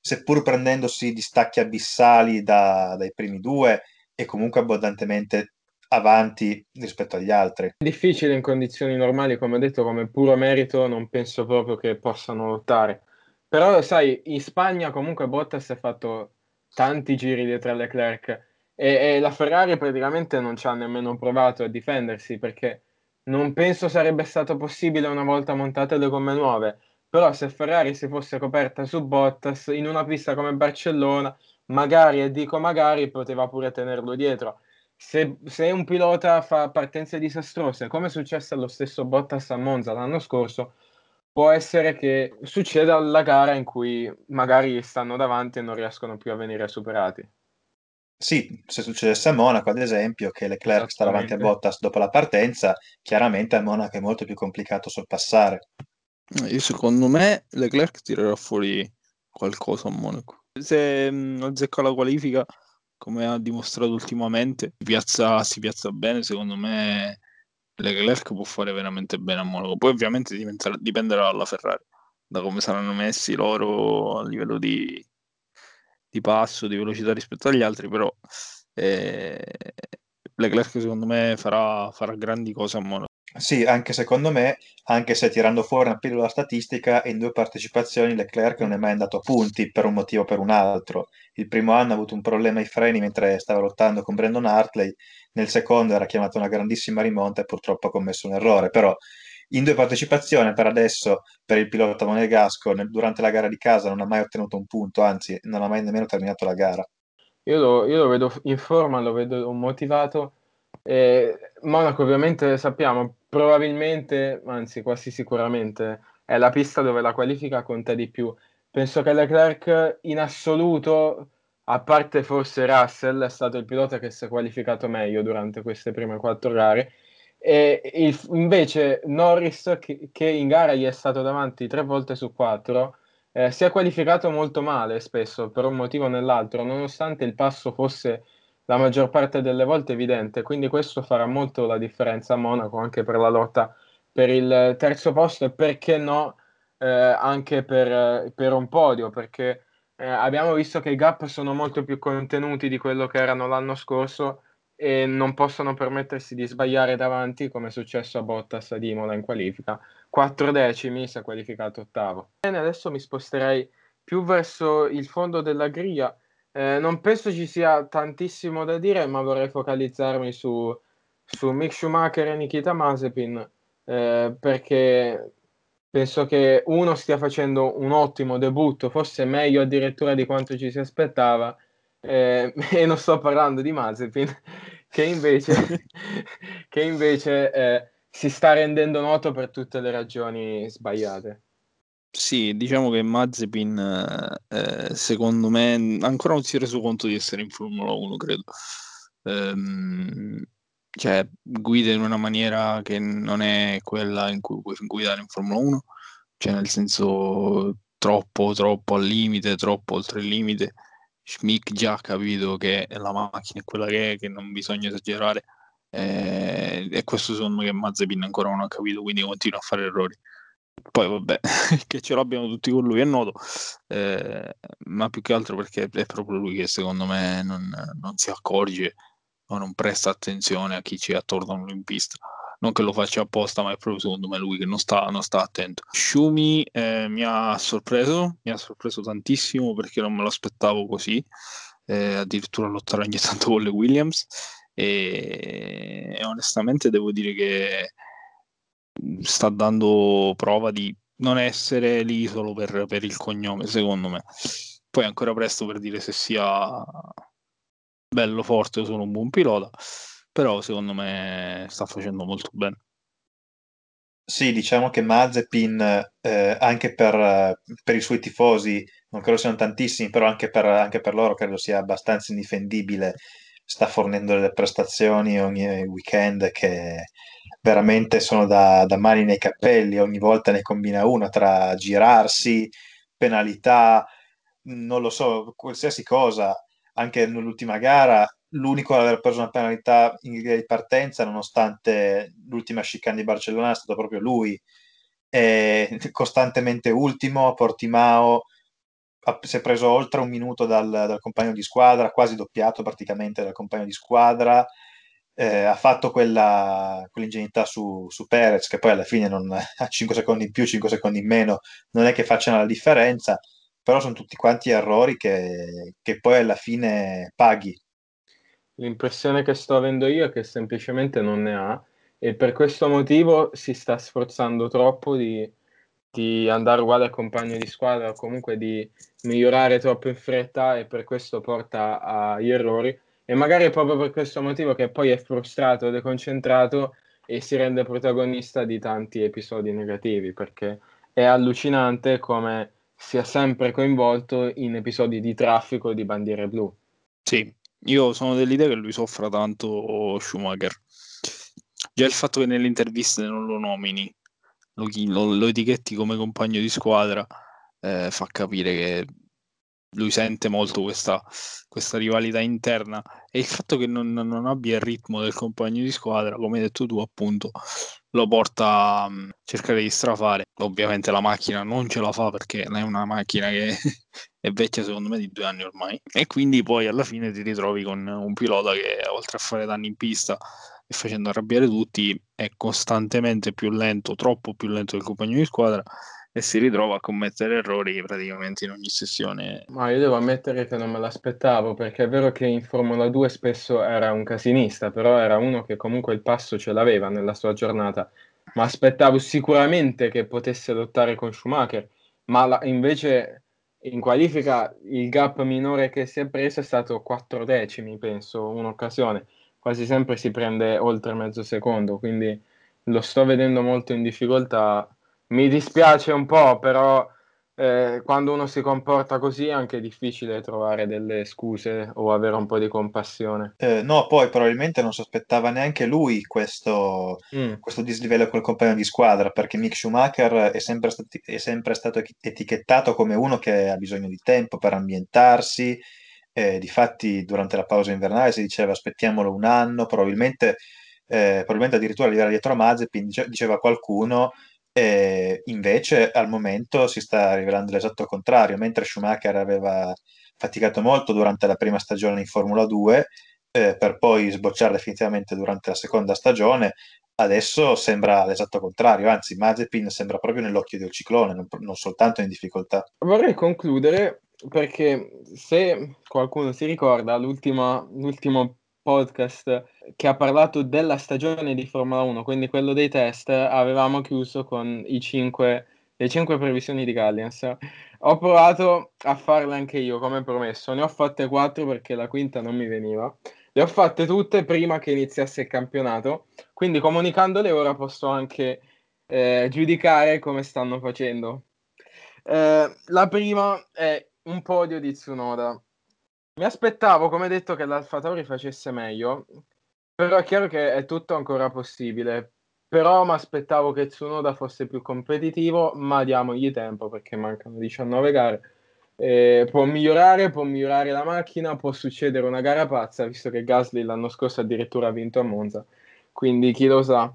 S2: seppur prendendosi distacchi abissali da, dai primi due, e comunque abbondantemente avanti rispetto agli altri.
S1: È difficile in condizioni normali, come ho detto, come puro merito, non penso proprio che possano lottare. Però, sai, in Spagna comunque Bottas ha fatto tanti giri dietro a Leclerc e, e la Ferrari praticamente non ci ha nemmeno provato a difendersi perché non penso sarebbe stato possibile una volta montate le gomme nuove. Però se Ferrari si fosse coperta su Bottas in una pista come Barcellona magari, e dico magari, poteva pure tenerlo dietro. Se, se un pilota fa partenze disastrose, come è successo allo stesso Bottas a Monza l'anno scorso, può essere che succeda la gara in cui magari stanno davanti e non riescono più a venire superati.
S2: Sì, se succedesse a Monaco, ad esempio, che Leclerc sta davanti a Bottas dopo la partenza, chiaramente a Monaco è molto più complicato sorpassare.
S3: Io secondo me Leclerc tirerà fuori qualcosa a Monaco se mh, azzecca la qualifica, come ha dimostrato ultimamente, piazza, si piazza bene, secondo me Leclerc può fare veramente bene a Monaco. Poi ovviamente dipenderà dalla Ferrari, da come saranno messi loro a livello di, di passo, di velocità rispetto agli altri, però eh, Leclerc secondo me farà, farà grandi cose a Monaco.
S2: Sì, anche secondo me, anche se tirando fuori una pillola statistica, in due partecipazioni Leclerc non è mai andato a punti per un motivo o per un altro. Il primo anno ha avuto un problema ai freni mentre stava lottando con Brandon Hartley, nel secondo era chiamato una grandissima rimonta e purtroppo ha commesso un errore, però in due partecipazioni per adesso per il pilota monegasco durante la gara di casa non ha mai ottenuto un punto, anzi non ha mai nemmeno terminato la gara.
S1: Io lo, io lo vedo in forma, lo vedo motivato. Eh, Monaco ovviamente sappiamo probabilmente, anzi quasi sicuramente, è la pista dove la qualifica conta di più. Penso che Leclerc in assoluto, a parte forse Russell, è stato il pilota che si è qualificato meglio durante queste prime quattro gare. E il, invece Norris, che, che, in gara gli è stato davanti tre volte su quattro, eh, si è qualificato molto male spesso per un motivo o nell'altro, nonostante il passo fosse la maggior parte delle volte evidente, quindi questo farà molto la differenza a Monaco anche per la lotta per il terzo posto e perché no eh, anche per, per, un podio, perché eh, abbiamo visto che i gap sono molto più contenuti di quello che erano l'anno scorso e non possono permettersi di sbagliare davanti come è successo a Bottas ad Imola in qualifica. Quattro decimi si è qualificato ottavo. Bene, adesso mi sposterei più verso il fondo della griglia eh, non penso ci sia tantissimo da dire, ma vorrei focalizzarmi su, su Mick Schumacher e Nikita Mazepin, eh, perché penso che uno stia facendo un ottimo debutto, forse meglio addirittura di quanto ci si aspettava, eh, e non sto parlando di Mazepin, che invece, che invece eh, si sta rendendo noto per tutte le ragioni sbagliate.
S3: Sì, diciamo che Mazepin, eh, secondo me, ancora non si è reso conto di essere in Formula 1, credo. Ehm, cioè, guida in una maniera che non è quella in cui puoi guidare in Formula 1, cioè nel senso troppo, troppo al limite, troppo oltre il limite. Schmick già ha capito che la macchina è quella che è, che non bisogna esagerare. Eh, e questo secondo che Mazepin ancora non ha capito, quindi continua a fare errori. Poi vabbè, che ce l'abbiamo tutti con lui è noto, eh, ma più che altro perché è proprio lui che secondo me non, non si accorge o non presta attenzione a chi ci attorno in pista. Non che lo faccia apposta, ma è proprio secondo me lui che non sta, non sta attento. Shumi eh, mi ha sorpreso, mi ha sorpreso tantissimo perché non me lo aspettavo così, eh, addirittura lottare ogni tanto con le Williams e, e onestamente devo dire che sta dando prova di non essere lì solo per, per il cognome, secondo me. Poi è ancora presto per dire se sia bello forte o solo un buon pilota, però secondo me sta facendo molto bene.
S2: Sì, diciamo che Mazepin, eh, anche per, per, i suoi tifosi, non credo siano tantissimi, però anche per, anche per, loro credo sia abbastanza indifendibile, sta fornendo delle prestazioni ogni weekend che veramente sono da, da mani nei capelli, ogni volta ne combina una tra girarsi, penalità, non lo so, qualsiasi cosa. Anche nell'ultima gara l'unico ad aver preso una penalità in via di partenza nonostante l'ultima chicane di Barcellona è stato proprio lui è costantemente ultimo Portimao si è preso oltre un minuto dal, dal, compagno di squadra quasi doppiato praticamente dal compagno di squadra eh, ha fatto quella, quell'ingenuità su, su Perez che poi alla fine non, a 5 secondi in più 5 secondi in meno non è che facciano la differenza però sono tutti quanti errori che, che poi alla fine paghi.
S1: L'impressione che sto avendo io è che semplicemente non ne ha e per questo motivo si sta sforzando troppo di, di andare uguale al compagno di squadra o comunque di migliorare troppo in fretta e per questo porta agli errori e magari è proprio per questo motivo che poi è frustrato, deconcentrato e si rende protagonista di tanti episodi negativi perché è allucinante come sia sempre coinvolto in episodi di traffico di bandiere blu.
S3: Sì, io sono dell'idea che lui soffra tanto Schumacher. Già il fatto che nelle interviste non lo nomini, lo, lo, lo etichetti come compagno di squadra, eh, fa capire che lui sente molto questa, questa, rivalità interna e il fatto che non, non, abbia il ritmo del compagno di squadra, come hai detto tu, appunto, lo porta a mm, cercare di strafare. Ovviamente la macchina non ce la fa perché è una macchina che è vecchia secondo me di due anni ormai e quindi poi alla fine ti ritrovi con un pilota che oltre a fare danni in pista e facendo arrabbiare tutti è costantemente più lento, troppo più lento del compagno di squadra e si ritrova a commettere errori praticamente in ogni sessione.
S1: Ma io devo ammettere che non me l'aspettavo perché è vero che in Formula 2 spesso era un casinista, però era uno che comunque il passo ce l'aveva nella sua giornata. Ma aspettavo sicuramente che potesse lottare con Schumacher, ma la, invece in qualifica il gap minore che si è preso è stato 4 decimi, penso, un'occasione. Quasi sempre si prende oltre mezzo secondo, quindi lo sto vedendo molto in difficoltà mi dispiace un po', però eh, quando uno si comporta così è anche difficile trovare delle scuse o avere un po' di compassione.
S2: Eh, no, poi probabilmente non sospettava neanche lui questo, mm. questo, dislivello col compagno di squadra, perché Mick Schumacher è sempre, stati, è sempre, stato etichettato come uno che ha bisogno di tempo per ambientarsi. Eh, difatti, durante la pausa invernale si diceva aspettiamolo un anno, probabilmente, eh, probabilmente addirittura a livello dietro Mazepin diceva qualcuno e invece al momento si sta rivelando l'esatto contrario, mentre Schumacher aveva faticato molto durante la prima stagione in Formula 2 eh, per poi sbocciare definitivamente durante la seconda stagione, adesso sembra l'esatto contrario, anzi Mazepin sembra proprio nell'occhio del ciclone, non, non soltanto in difficoltà.
S1: Vorrei concludere perché se qualcuno si ricorda l'ultimo podcast che ha parlato della stagione di Formula 1, quindi quello dei test, avevamo chiuso con i cinque, le 5 previsioni di Gallians. Ho provato a farle anche io, come promesso. Ne ho fatte 4 perché la quinta non mi veniva. Le ho fatte tutte prima che iniziasse il campionato, quindi comunicandole ora posso anche eh, giudicare come stanno facendo. Eh, la prima è un podio di Tsunoda. Mi aspettavo, come detto, che l'Alfa Tauri facesse meglio, però è chiaro che è tutto ancora possibile. Però mi aspettavo che Tsunoda fosse più competitivo, ma diamogli tempo perché mancano 19 gare. Eh, può migliorare, può migliorare la macchina, può succedere una gara pazza, visto che Gasly l'anno scorso addirittura ha vinto a Monza, quindi chi lo sa.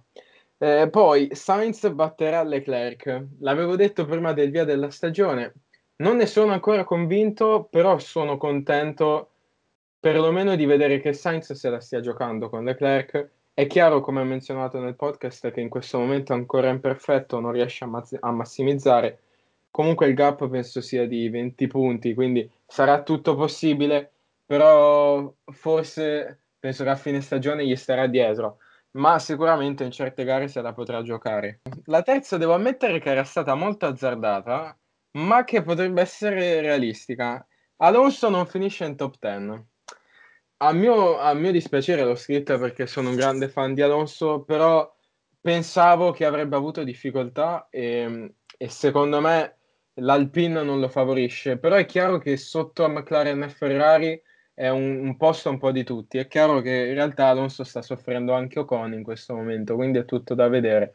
S1: Eh, poi Sainz batterà Leclerc, l'avevo detto prima del via della stagione, non ne sono ancora convinto, però sono contento perlomeno di vedere che Sainz se la stia giocando con Leclerc. È chiaro, come menzionato nel podcast, che in questo momento ancora imperfetto, non riesce a, mazz- a massimizzare. Comunque il gap penso sia di 20 punti, quindi sarà tutto possibile, però forse penso che a fine stagione gli starà dietro, ma sicuramente in certe gare se la potrà giocare. La terza devo ammettere che era stata molto azzardata, ma che potrebbe essere realistica. Alonso non finisce in top 10. A mio, a mio dispiacere l'ho scritta perché sono un grande fan di Alonso, però pensavo che avrebbe avuto difficoltà e, e secondo me l'Alpine non lo favorisce. Però è chiaro che sotto a McLaren e Ferrari è un, un, posto un po' di tutti. È chiaro che in realtà Alonso sta soffrendo anche Ocon in questo momento, quindi è tutto da vedere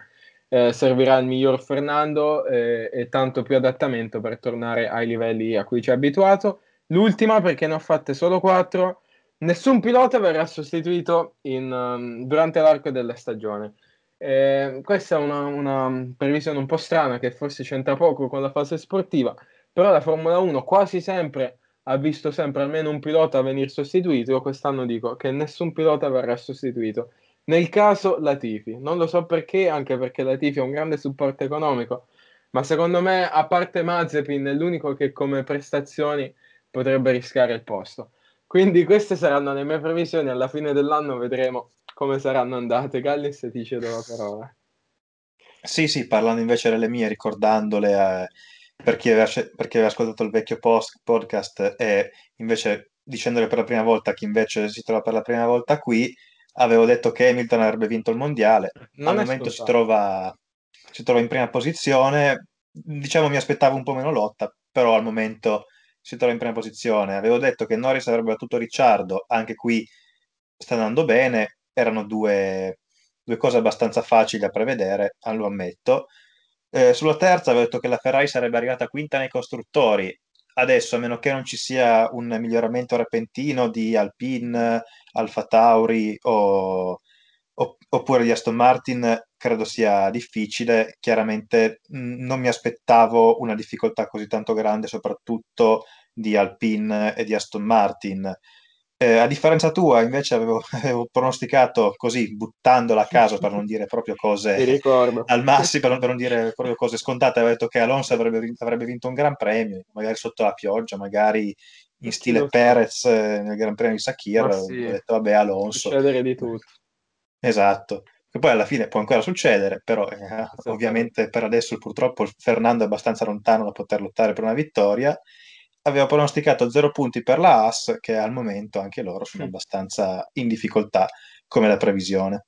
S1: eh, servirà il miglior Fernando eh, e tanto più adattamento per tornare ai livelli a cui ci ha abituato. L'ultima, perché ne ho fatte solo quattro, nessun pilota verrà sostituito in, um, durante l'arco della stagione. Eh, questa è una, una, previsione un po' strana che forse c'entra poco con la fase sportiva, però la Formula 1 quasi sempre ha visto sempre almeno un pilota venire sostituito. Quest'anno dico che nessun pilota verrà sostituito. Nel caso Latifi, non lo so perché, anche perché Latifi ha un grande supporto economico, ma secondo me, a parte Mazepin, è l'unico che come prestazioni potrebbe rischiare il posto. Quindi queste saranno le mie previsioni, alla fine dell'anno vedremo come saranno andate. Gallis ti cedo la parola.
S2: Sì, sì, parlando invece delle mie, ricordandole eh, per, chi aveva, per, chi aveva, ascoltato il vecchio post, podcast e invece dicendole per la prima volta a chi invece si trova per la prima volta qui, avevo detto che Hamilton avrebbe vinto il mondiale, non al momento si trova, si trova, in prima posizione, diciamo mi aspettavo un po' meno lotta, però al momento si trova in prima posizione. Avevo detto che Norris avrebbe battuto Ricciardo, anche qui sta andando bene, erano due, due cose abbastanza facili da prevedere, lo ammetto. Eh, sulla terza avevo detto che la Ferrari sarebbe arrivata quinta nei costruttori, adesso, a meno che non ci sia un miglioramento repentino di Alpine, Alfa Tauri o, o, oppure di Aston Martin, credo sia difficile. Chiaramente mh, non mi aspettavo una difficoltà così tanto grande, soprattutto di Alpine e di Aston Martin. Eh, a differenza tua, invece, avevo, avevo, pronosticato così, buttandola a caso per non dire proprio cose al massimo, per, per non dire proprio cose scontate. Avevo detto che Alonso avrebbe, avrebbe, vinto un gran premio, magari sotto la pioggia, magari in stile Perez eh, nel Gran Premio di Sakir. Sì. Ho detto, vabbè, Alonso.
S1: Succedere di tutto.
S2: Esatto. Che poi alla fine può ancora succedere, però eh, ovviamente per adesso purtroppo Fernando è abbastanza lontano da poter lottare per una vittoria aveva pronosticato zero punti per la AS, che al momento anche loro sono abbastanza in difficoltà come la previsione.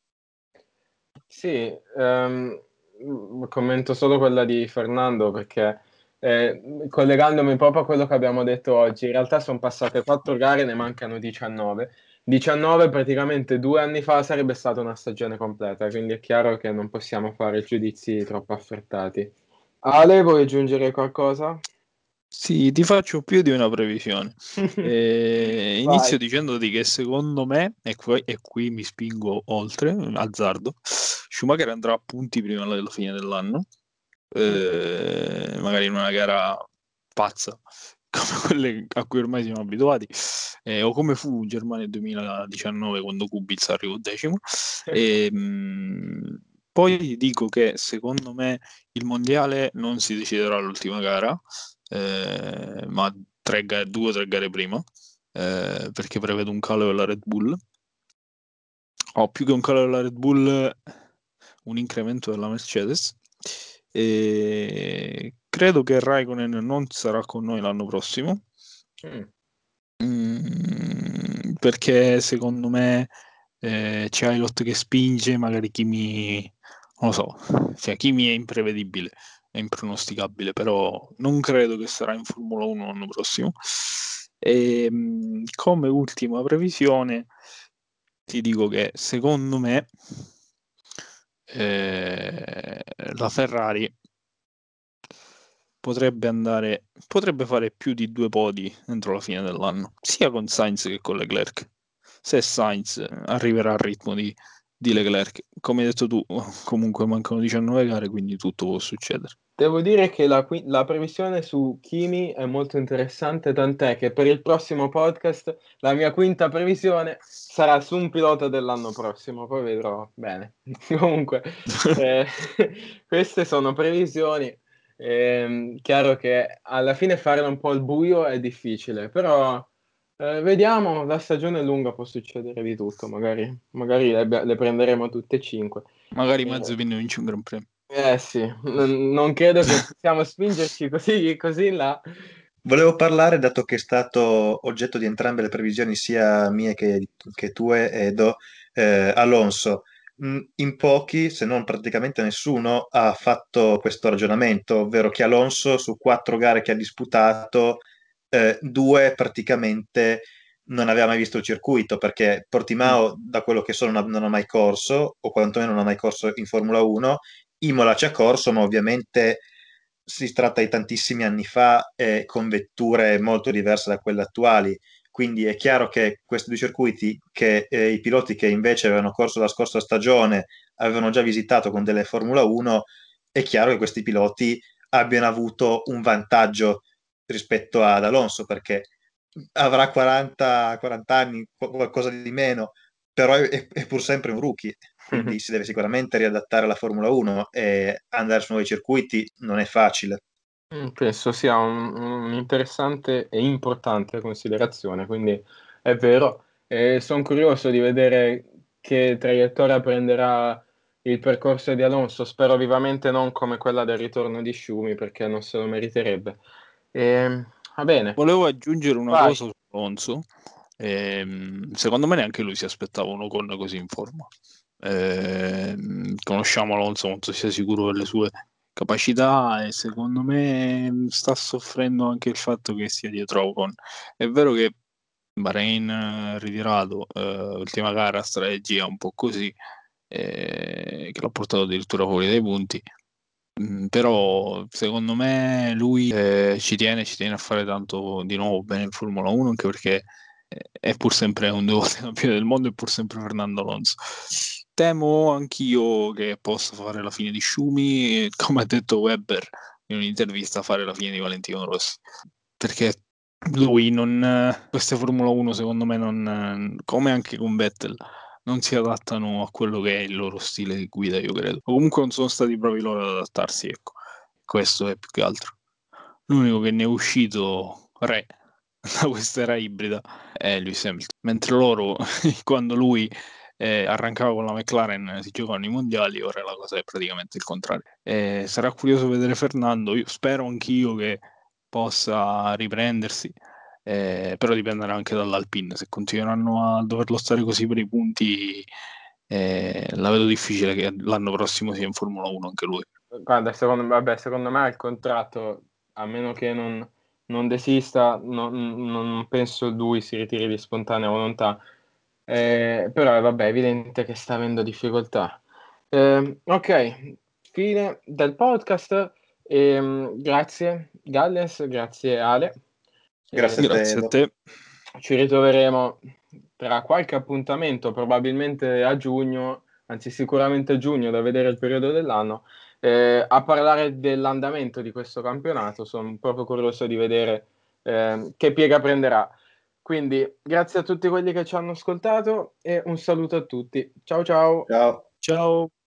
S1: Sì, um, commento solo quella di Fernando perché eh, collegandomi proprio a quello che abbiamo detto oggi, in realtà sono passate quattro gare, ne mancano 19. 19 praticamente due anni fa sarebbe stata una stagione completa, quindi è chiaro che non possiamo fare giudizi troppo affrettati. Ale, vuoi aggiungere qualcosa?
S3: Sì, ti faccio più di una previsione. Eh, inizio dicendoti che secondo me, e qui, e qui, mi spingo oltre, azzardo, Schumacher andrà a punti prima della fine dell'anno, eh, magari in una gara pazza come quelle a cui ormai siamo abituati, eh, o come fu in Germania 2019 quando Kubica arrivò decimo. E, mh, mm, poi dico che secondo me il mondiale non si deciderà all'ultima gara, eh, ma tre gare, due o tre gare prima, eh, perché prevedo un calo della Red Bull. O più che un calo della Red Bull, un incremento della Mercedes. E credo che Raikkonen non sarà con noi l'anno prossimo. Mm. Mm, perché secondo me eh, c'è Ilot che spinge, magari chi mi non lo so, cioè chi mi è imprevedibile è impronosticabile, però non credo che sarà in Formula 1 l'anno prossimo. E, ehm, come ultima previsione, ti dico che secondo me eh, la Ferrari potrebbe andare, potrebbe fare più di due podi entro la fine dell'anno, sia con Sainz che con Leclerc. Se Sainz arriverà al ritmo di, di Leclerc, come hai detto tu, comunque mancano 19 gare, quindi tutto può succedere.
S1: Devo dire che la, la, previsione su Kimi è molto interessante, tant'è che per il prossimo podcast la mia quinta previsione sarà su un pilota dell'anno prossimo, poi vedrò bene. Comunque, eh, queste sono previsioni. Eh, chiaro che alla fine fare un po' il buio è difficile, però eh, vediamo, la stagione è lunga, può succedere di tutto, magari, magari le, le prenderemo tutte e cinque.
S3: Magari Mazepin vince un Gran Premio.
S1: Eh sì, non, non credo che possiamo spingerci così, così in là.
S2: Volevo parlare, dato che è stato oggetto di entrambe le previsioni, sia mie che, che tue, Edo, eh, Alonso. Mm, in pochi, se non praticamente nessuno, ha fatto questo ragionamento, ovvero che Alonso su quattro gare che ha disputato, eh, due praticamente non aveva mai visto il circuito, perché Portimao, da quello che so, non ha, non ha mai corso, o quantomeno non ha mai corso in Formula 1, Imola ci ha corso, ma ovviamente si tratta di tantissimi anni fa e con vetture molto diverse da quelle attuali. Quindi è chiaro che questi due circuiti, che eh, i piloti che invece avevano corso la scorsa stagione avevano già visitato con delle Formula 1, è chiaro che questi piloti abbiano avuto un vantaggio rispetto ad Alonso perché avrà 40, 40 anni, qualcosa di meno, però è, è pur sempre un rookie quindi si deve sicuramente riadattare alla Formula 1 e andare su nuovi circuiti non è facile.
S1: Mm, penso sia un'interessante un e importante considerazione, quindi è vero. E sono curioso di vedere che traiettoria prenderà il percorso di Alonso. Spero vivamente non come quella del ritorno di Schumi perché non se lo meriterebbe. E, va bene.
S3: Volevo aggiungere una Vai. cosa su Alonso. E, ehm, secondo me neanche lui si aspettava un Ocon così in forma. Eh, conosciamo Alonso, non so sia sicuro delle sue capacità e secondo me sta soffrendo anche il fatto che sia dietro Ocon. È vero che Bahrain eh, ritirato, eh, ultima gara, strategia un po' così, eh, che l'ha portato addirittura fuori dai punti. Mm, però secondo me lui eh, ci tiene, ci tiene a fare tanto di nuovo bene in Formula 1 anche perché è pur sempre un due volte campione del mondo e pur sempre Fernando Alonso temo anch'io che possa fare la fine di Schumi, come ha detto Weber in un'intervista, fare la fine di Valentino Rossi. Perché lui non, queste Formula 1 secondo me non, come anche con Vettel, non si adattano a quello che è il loro stile di guida, io credo. O comunque non sono stati bravi loro ad adattarsi, ecco. Questo è più che altro. L'unico che ne è uscito re da questa era ibrida è Lewis Hamilton. Mentre loro, quando lui eh, arrancava con la McLaren, si giocano i mondiali, ora la cosa è praticamente il contrario. Eh, sarà curioso vedere Fernando, io spero anch'io che possa riprendersi, eh, però dipenderà anche dall'Alpine, se continueranno a doverlo stare così per i punti, la vedo difficile che l'anno prossimo sia in Formula 1 anche lui.
S1: Guarda, secondo, vabbè, secondo me il contratto, a meno che non, non desista, non, non penso lui si ritiri di spontanea volontà eh, però vabbè, è evidente che sta avendo difficoltà. Eh, ok, fine del podcast. Eh, grazie Galles, grazie Ale.
S2: Grazie,
S3: eh, grazie a te.
S1: Ci ritroveremo tra qualche appuntamento, probabilmente a giugno, anzi sicuramente a giugno, da vedere il periodo dell'anno, eh, a parlare dell'andamento di questo campionato. Sono proprio curioso di vedere eh, che piega prenderà. Quindi grazie a tutti quelli che ci hanno ascoltato e un saluto a tutti. Ciao ciao.
S2: Ciao.
S3: Ciao.